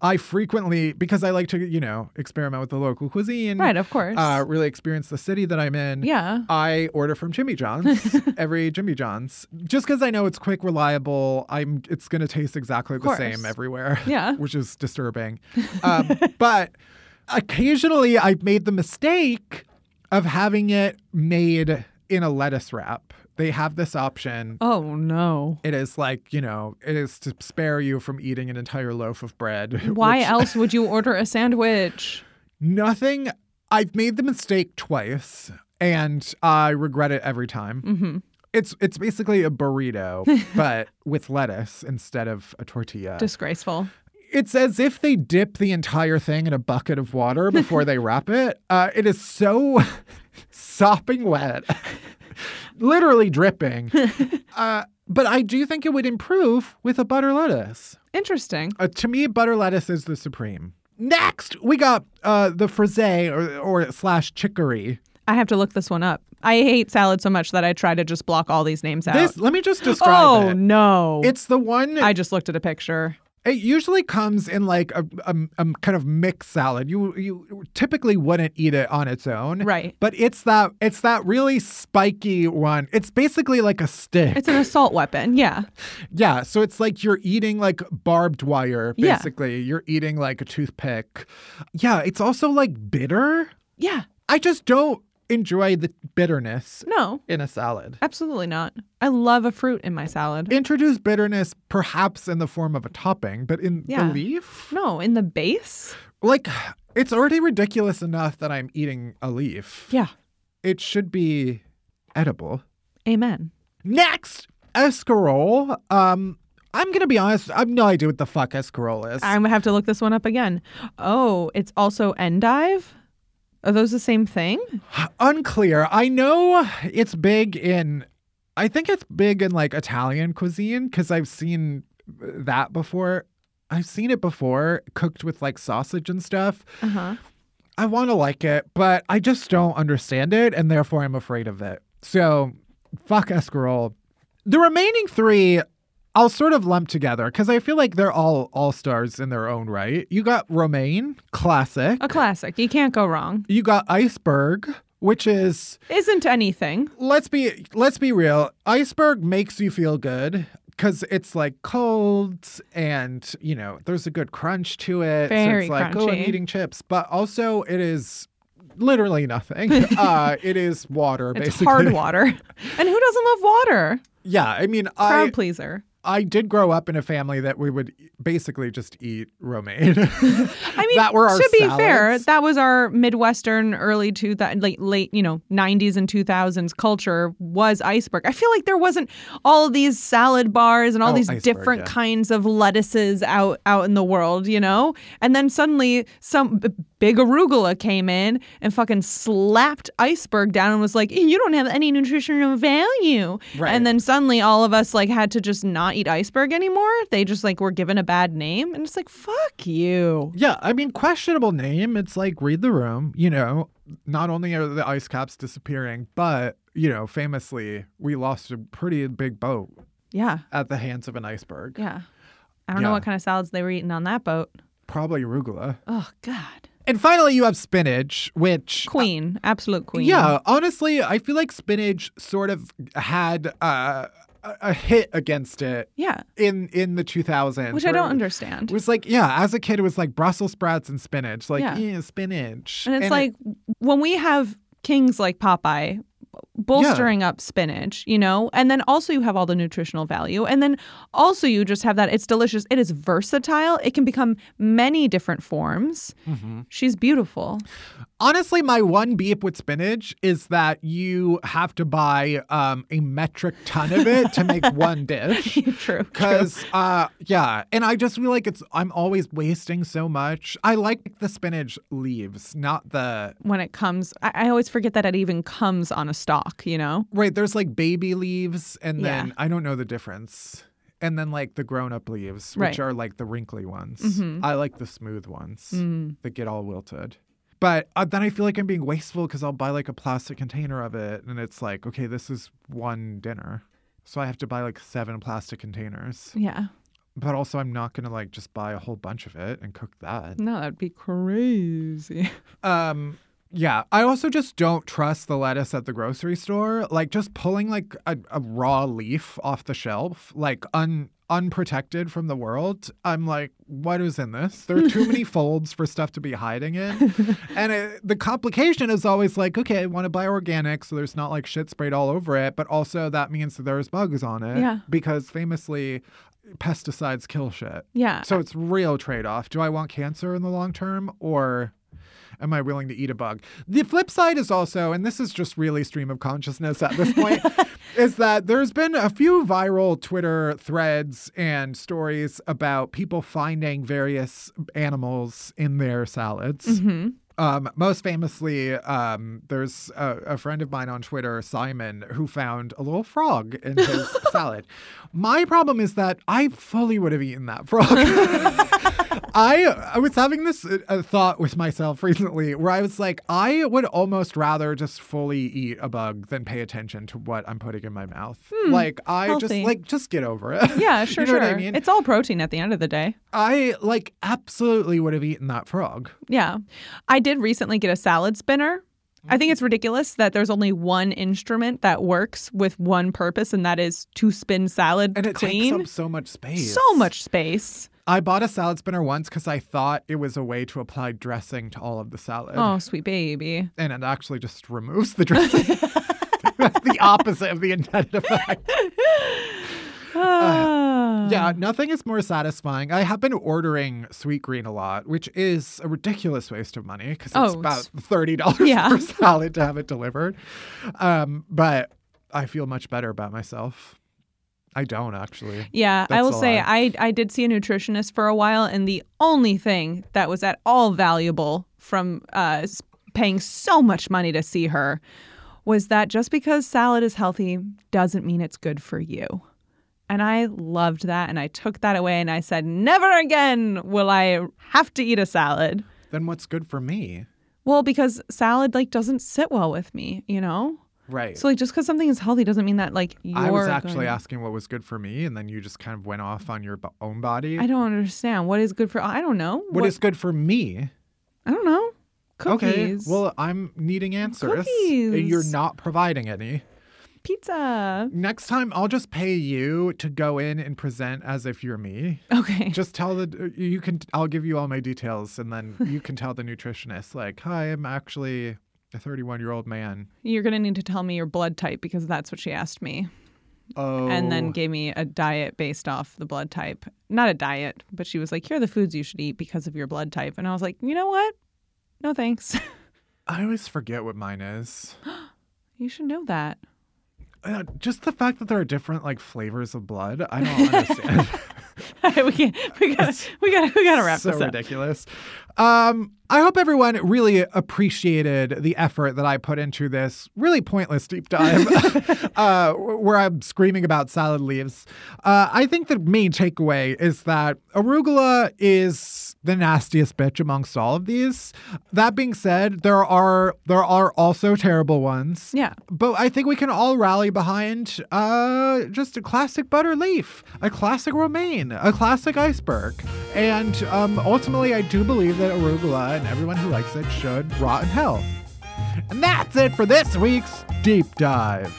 I frequently, because I like to, you know, experiment with the local cuisine. Right, of course. Uh, really experience the city that I'm in. Yeah. I order from Jimmy John's every Jimmy John's. Just because I know it's quick, reliable, I'm it's gonna taste exactly the same everywhere. Yeah. Which is disturbing. Um, but occasionally I've made the mistake of having it made in a lettuce wrap. They have this option. Oh no. It is like, you know, it is to spare you from eating an entire loaf of bread. Why which- else would you order a sandwich? Nothing. I've made the mistake twice and I regret it every time. Mm-hmm. It's it's basically a burrito, but with lettuce instead of a tortilla. Disgraceful. It's as if they dip the entire thing in a bucket of water before they wrap it. Uh, it is so sopping wet, literally dripping. Uh, but I do think it would improve with a butter lettuce. Interesting. Uh, to me, butter lettuce is the supreme. Next, we got uh, the frisee or, or slash chicory. I have to look this one up. I hate salad so much that I try to just block all these names out. This, let me just describe it. oh it. no! It's the one. I just looked at a picture. It usually comes in like a, a, a kind of mixed salad. You you typically wouldn't eat it on its own, Right. But it's that it's that really spiky one. It's basically like a stick. It's an assault weapon. Yeah. yeah, so it's like you're eating like barbed wire. Yeah. Basically, you're eating like a toothpick. Yeah, it's also like bitter. Yeah. I just don't enjoy the bitterness No. in a salad. Absolutely not. I love a fruit in my salad. Introduce bitterness perhaps in the form of a topping, but in Yeah. the leaf? No, in the base. Like, it's already ridiculous enough that I'm eating a leaf. Yeah. It should be edible. Amen. Next, escarole. Um, I'm gonna be honest. I have no idea what the fuck escarole is. I'm gonna have to look this one up again. Oh, it's also endive. Are those the same thing? Unclear. I know it's big in. I think it's big in like Italian cuisine because I've seen that before. I've seen it before cooked with like sausage and stuff. Uh huh. I want to like it, but I just don't understand it, and therefore I'm afraid of it. So, fuck escarole. The remaining three, I'll sort of lump together because I feel like they're all all stars in their own right. You got romaine, classic. A classic. You can't go wrong. You got iceberg, which is Isn't anything. let's be let's be real. Iceberg makes you feel good because it's like cold and you know there's a good crunch to it. so Very it's like oh, I'm eating chips, but also it is literally nothing. uh, it is water, It's basically. hard water. And who doesn't love water? Yeah, I mean, Crowd I pleaser. I did grow up in a family that we would basically just eat romaine. I mean, that were our to be fair, that was our Midwestern early two thousand late late you know nineties and two thousands culture was iceberg. I feel like there wasn't all of these salad bars and all Oh, these iceberg, different yeah. kinds of lettuces out out in the world, you know. And then suddenly some big arugula came in and fucking slapped iceberg down and was like, "You don't have any nutritional value." Right. And then suddenly all of us like had to just not eat iceberg anymore. They just like were given a bad name, and it's like, "Fuck you." Yeah, I mean, questionable name. It's like read the room. You know, not only are the ice caps disappearing, but you know, famously, we lost a pretty big boat Yeah. at the hands of an iceberg. Yeah. I don't know what kind of salads they were eating on that boat. Probably arugula. Oh God. And finally, you have spinach, which Queen, absolute queen. Yeah, honestly, I feel like spinach sort of had uh, a, a hit against it. Yeah. In in the 2000s, Which I don't understand. it was like, yeah, as a kid, it was like Brussels sprouts and spinach, like Yeah. yeah, spinach, And it's it- like when we have kings like Popeye bolstering up spinach, you know, and then also you have all the nutritional value. And then also you just have that it's delicious. It is versatile. It can become many different forms. Mhm. She's beautiful. Honestly, my one beep with spinach is that you have to buy um, a metric ton of it to make one dish. True. Because, uh, yeah, and I just feel like it's I'm always wasting so much. I like the spinach leaves, not the When it comes, I, I always forget that it even comes on a stalk, you know? right. There's like baby leaves, and Yeah. then I don't know the difference. And then like the grown up leaves, which Right. are like the wrinkly ones. Mhm. I like the smooth ones Mm. that get all wilted. But uh, then I feel like I'm being wasteful because I'll buy like a plastic container of it, and it's like, okay, this is one dinner, so I have to buy like seven plastic containers. Yeah. But also, I'm not gonna like just buy a whole bunch of it and cook that. No, that'd be crazy. Um, yeah, I also just don't trust the lettuce at the grocery store. Like just pulling like a, a raw leaf off the shelf, like un unprotected from the world. I'm like, what is in this? There are too many folds for stuff to be hiding in. and it, the complication is always like, okay, I want to buy organic, so there's not like shit sprayed all over it, but also that means that there's bugs on it. Yeah. Because famously, pesticides kill shit. Yeah. So it's real trade off. Do I want cancer in the long term or am I willing to eat a bug? The flip side is also, and this is just really stream of consciousness at this point, is that there's been a few viral Twitter threads and stories about people finding various animals in their salads. Mhm. Um, most famously, um, there's a, a friend of mine on Twitter, Simon, who found a little frog in his salad. My problem is that I fully would have eaten that frog. I I was having this uh, thought with myself recently where I was like, I would almost rather just fully eat a bug than pay attention to what I'm putting in my mouth. Hmm, like I healthy. just like just get over it. Yeah, sure, you know sure. what I mean? It's all protein at the end of the day. I like absolutely would have eaten that frog. Yeah. I did recently get a salad spinner. I think it's ridiculous that there's only one instrument that works with one purpose, and that is to spin salad And it clean. takes up so much space. so much space. I bought a salad spinner once because I thought it was a way to apply dressing to all of the salad. Oh, sweet baby. And it actually just removes the dressing. That's the opposite of the intended effect. Ah. Yeah, nothing is more satisfying. I have been ordering Sweetgreen a lot, which is a ridiculous waste of money because it's Oh, about thirty dollars Yeah. per salad to have it delivered. Um, but I feel much better about myself. I don't actually. Yeah, I will say. I I did see a nutritionist for a while, and the only thing that was at all valuable from uh, paying so much money to see her was that just because salad is healthy doesn't mean it's good for you. And I loved that, and I took that away, and I said, never again will I have to eat a salad. Then what's good for me? Well, because salad like doesn't sit well with me, you know. Right. So like just because something is healthy doesn't mean that like you're. I was actually going- asking what was good for me, and then you just kind of went off on your b- own body. I don't understand what is good for. I don't know. what is good for me? I don't know. Cookies. Okay. Well, I'm needing answers. and Cookies. You're not providing any. pizza. Next time, I'll just pay you to go in and present as if you're me. Okay. Just tell the you can. I'll give you all my details, and then you can tell the nutritionist, like, "Hi, I'm actually a 31 year old man." You're gonna need to tell me your blood type because that's what she asked me, Oh. and then gave me a diet based off the blood type. Not a diet, but she was like, "Here are the foods you should eat because of your blood type." And I was like, "You know what? No thanks. I always forget what mine is. you should know that." Uh, just the fact that there are different like flavors of blood, I don't understand. we can't, we gotta we gotta we gotta wrap so this up. So ridiculous. Um, I hope everyone really appreciated the effort that I put into this really pointless deep dive, uh, where I'm screaming about salad leaves. Uh, I think the main takeaway is that arugula is the nastiest bitch amongst all of these. That being said, there are there are also terrible ones. Yeah. But I think we can all rally behind uh, just a classic butter leaf, a classic romaine, a classic iceberg. And um, ultimately, I do believe that arugula and everyone who likes it should rot in hell. And that's it for this week's Deep Dive.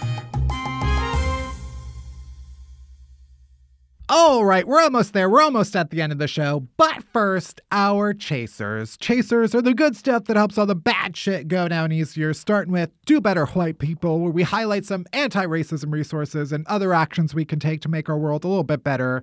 All right, we're almost there. We're almost at the end of the show. But first, our chasers. Chasers are the good stuff that helps all the bad shit go down easier, starting with Do Better White People, where we highlight some anti racism resources and other actions we can take to make our world a little bit better.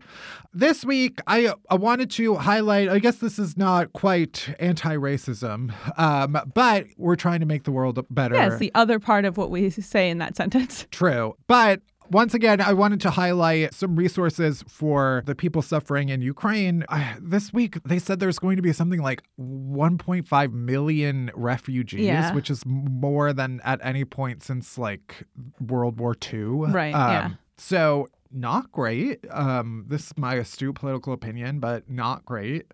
This week, I, I wanted to highlight, I guess this is not quite anti racism, um, but we're trying to make the world better. Yes, the other part of what we say in that sentence. True. But once again, I wanted to highlight some resources for the people suffering in Ukraine. Uh, this week, they said there's going to be something like 1.5 million refugees, Yeah. which is more than at any point since like World War II. Right, yeah. So, not great. Um, this is my astute political opinion, but not great.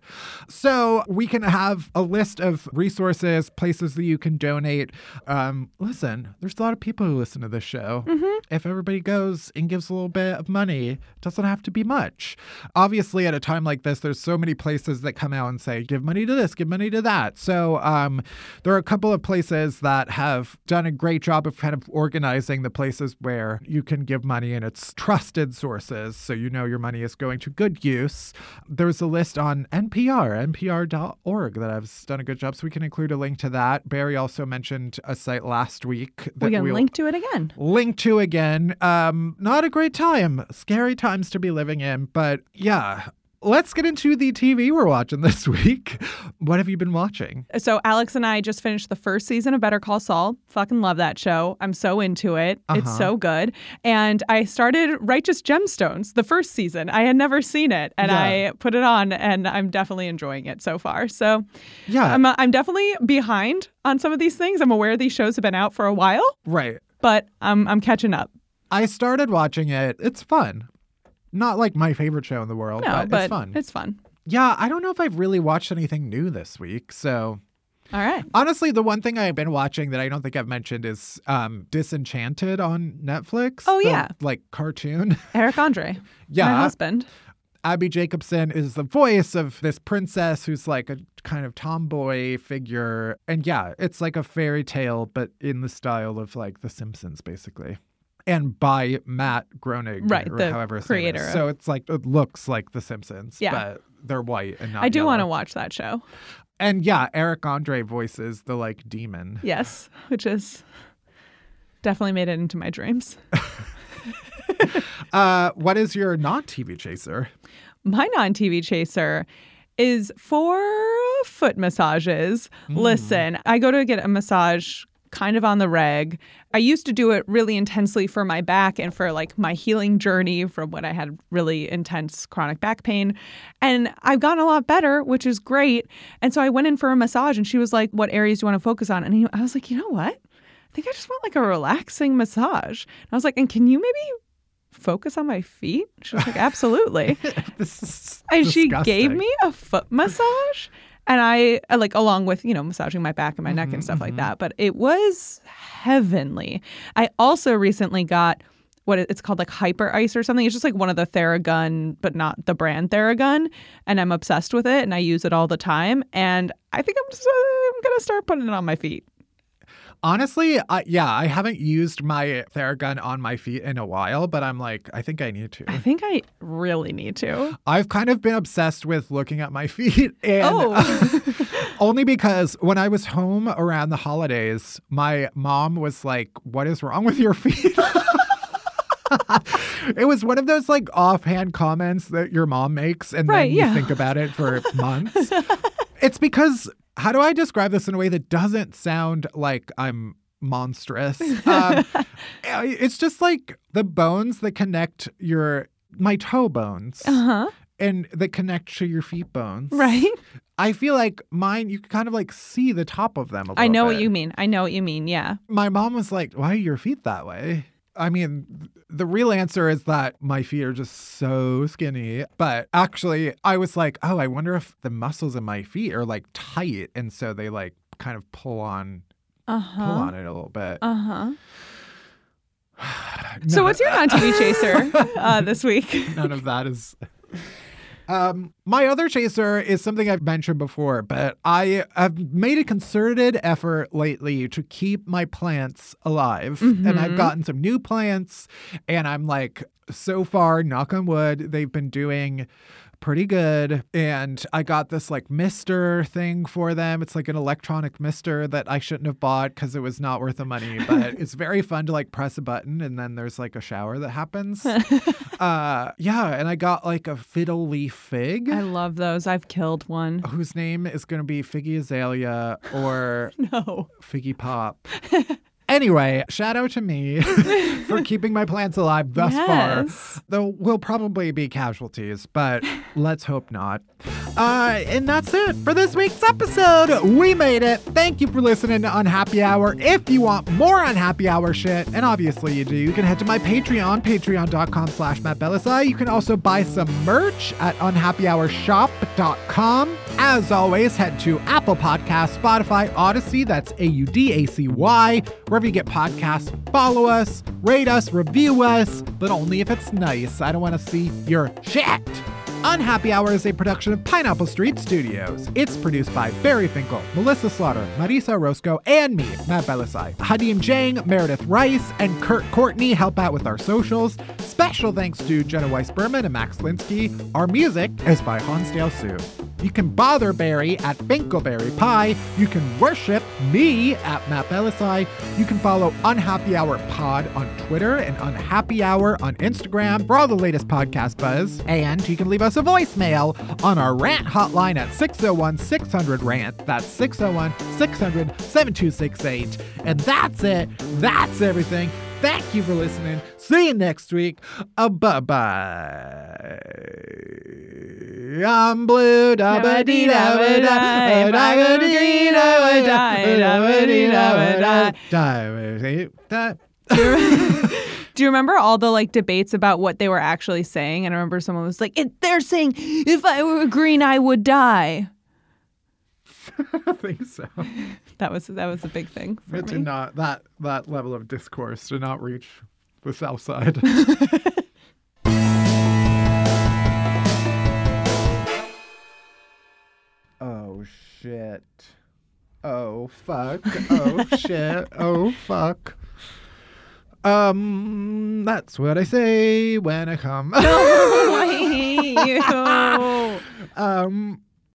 So we can have a list of resources, places that you can donate. Um, listen, there's a lot of people who listen to this show. If everybody goes and gives a little bit of money, it doesn't have to be much. Obviously, at a time like this, there's so many places that come out and say, give money to this, give money to that. So um, there are a couple of places that have done a great job of kind of organizing the places where you can give money and it's trusted sources. So you know your money is going to good use. There's a list on NPR, npr.org, that I've done a good job. So we can include a link to that. Barry also mentioned a site last week that We can we'll link to it again. link to again. Um, not a great time. Scary times to be living in, but yeah. Let's get into the TV we're watching this week. What have you been watching? So Alex and I just finished the first season of Better Call Saul. Fucking love that show. I'm so into it. It's Uh-huh. so good. And I started Righteous Gemstones, the first season. I had never seen it, and Yeah. I put it on, and I'm definitely enjoying it so far. So Yeah. I'm I'm definitely behind on some of these things. I'm aware these shows have been out for a while, Right. but I'm I'm catching up. I started watching it. It's fun. Not like my favorite show in the world, No, but, but it's fun. it's fun. Yeah, I don't know if I've really watched anything new this week. So All right. honestly, the one thing I've been watching that I don't think I've mentioned is um, Disenchanted on Netflix. Oh, the, yeah. like cartoon. Eric Andre. Yeah. My husband. Abbi Jacobson is the voice of this princess who's like a kind of tomboy figure. And yeah, it's like a fairy tale, but in the style of like The Simpsons, basically. And by Matt Groening, Right, or the however his name is. creator of- So it's like it looks like The Simpsons, Yeah. but they're white and not. I do want to watch that show. And yeah, Eric Andre voices the like demon. Yes, which is definitely made it into my dreams. Uh, what is your non TV chaser? My non TV chaser is for foot massages. Listen, I go to get a massage kind of on the reg. I used to do it really intensely for my back and for like my healing journey from when I had really intense chronic back pain. And I've gotten a lot better, which is great. And so I went in for a massage and she was like, What areas do you want to focus on? And he, I was like, You know what? I think I just want like a relaxing massage. And I was like, And can you maybe focus on my feet? She was like, Absolutely. and she gave me a foot massage and i uh, like along with you know massaging my back and my neck and stuff like that but it was heavenly. I also recently got what it's called like hyper ice or something. It's just like one of the theragun but not the brand theragun and i'm obsessed with it and i use it all the time and i think i'm, just, uh, I'm gonna start putting it on my feet Honestly, I, yeah, I haven't used my Theragun on my feet in a while, but I'm like, I think I need to. i think i really need to I've kind of been obsessed with looking at my feet, and Oh. only because when I was home around the holidays, my mom was like, "What is wrong with your feet?" it was one of those like offhand comments that your mom makes, and Right, then you yeah. think about it for months. It's because how do I describe this in a way that doesn't sound like I'm monstrous? Um, it's just like the bones that connect your my toe bones uh-huh and that connect to your feet bones. right I feel like mine, you can kind of like see the top of them. I i know what you mean i know what you mean yeah My mom was like, "Why are your feet that way?" I mean, the real answer is that my feet are just so skinny. But actually, I was like, "Oh, I wonder if the muscles in my feet are like tight, and so they like kind of pull on uh-huh pull on it a little bit." uh-huh So what's your non-TV chaser uh, this week? None of that is. Um, my other chaser is something I've mentioned before, but I have made a concerted effort lately to keep my plants alive. And I've Mhm. gotten some new plants, and I'm like, so far, knock on wood, they've been doing pretty good. And I got this like mister thing for them. It's like an electronic mister that I shouldn't have bought because it was not worth the money, but it's very fun to like press a button and then there's like a shower that happens. uh yeah, and I got like a fiddle leaf fig. I love those. I've killed one. Whose name is going to be Figgy Azalea or No. Figgy Pop. Anyway, shout out to me for keeping my plants alive thus Yes. far. Though we'll probably be casualties, but let's hope not. Uh, and that's it for this week's episode. We made it. Thank you for listening to Unhappy Hour. If you want more Unhappy Hour shit, and obviously you do, you can head to my Patreon, patreon.com slash Matt You can also buy some merch at unhappyhourshop.com. As always, head to Apple Podcasts, Spotify, Audacy, that's A-U-D-A-C-Y, wherever you get podcasts. Follow us, rate us, review us, but only if it's nice. I don't want to see your shit. Unhappy Hour is a production of Pineapple Street Studios. It's produced by Barry Finkel, Melissa Slaughter, Marisa Roscoe, and me, Matt Bellassai. Hadim Jang, Meredith Rice, and Kurt Courtney help out with our socials. Special thanks to Jenna Weiss Berman and Max Linsky. Our music is by Hansdale Hsu. You can bother Barry at Binkleberry Pie. You can worship me at Matt Bellassai. You can follow Unhappy Hour Pod on Twitter and Unhappy Hour on Instagram for all the latest podcast buzz. And you can leave us a voicemail on our rant hotline at 601 600 rant. That's 601 600 7268. And that's it. That's everything. Thank you for listening. See you next week. Uh, bye bye. I'm blue. Da ba dee da ba da. Da ba dee da ba da. Da ba dee da ba da. Da ba dee da. Do you remember all the like debates about what they were actually saying? And I remember someone was like, it, "They're saying if I were green, I would die." I think so. That was that was a big thing for It me. did not that that level of discourse did not reach the south side. oh shit. Oh fuck. Oh shit. Oh fuck. Um that's what I say when I come. No, I hate you. um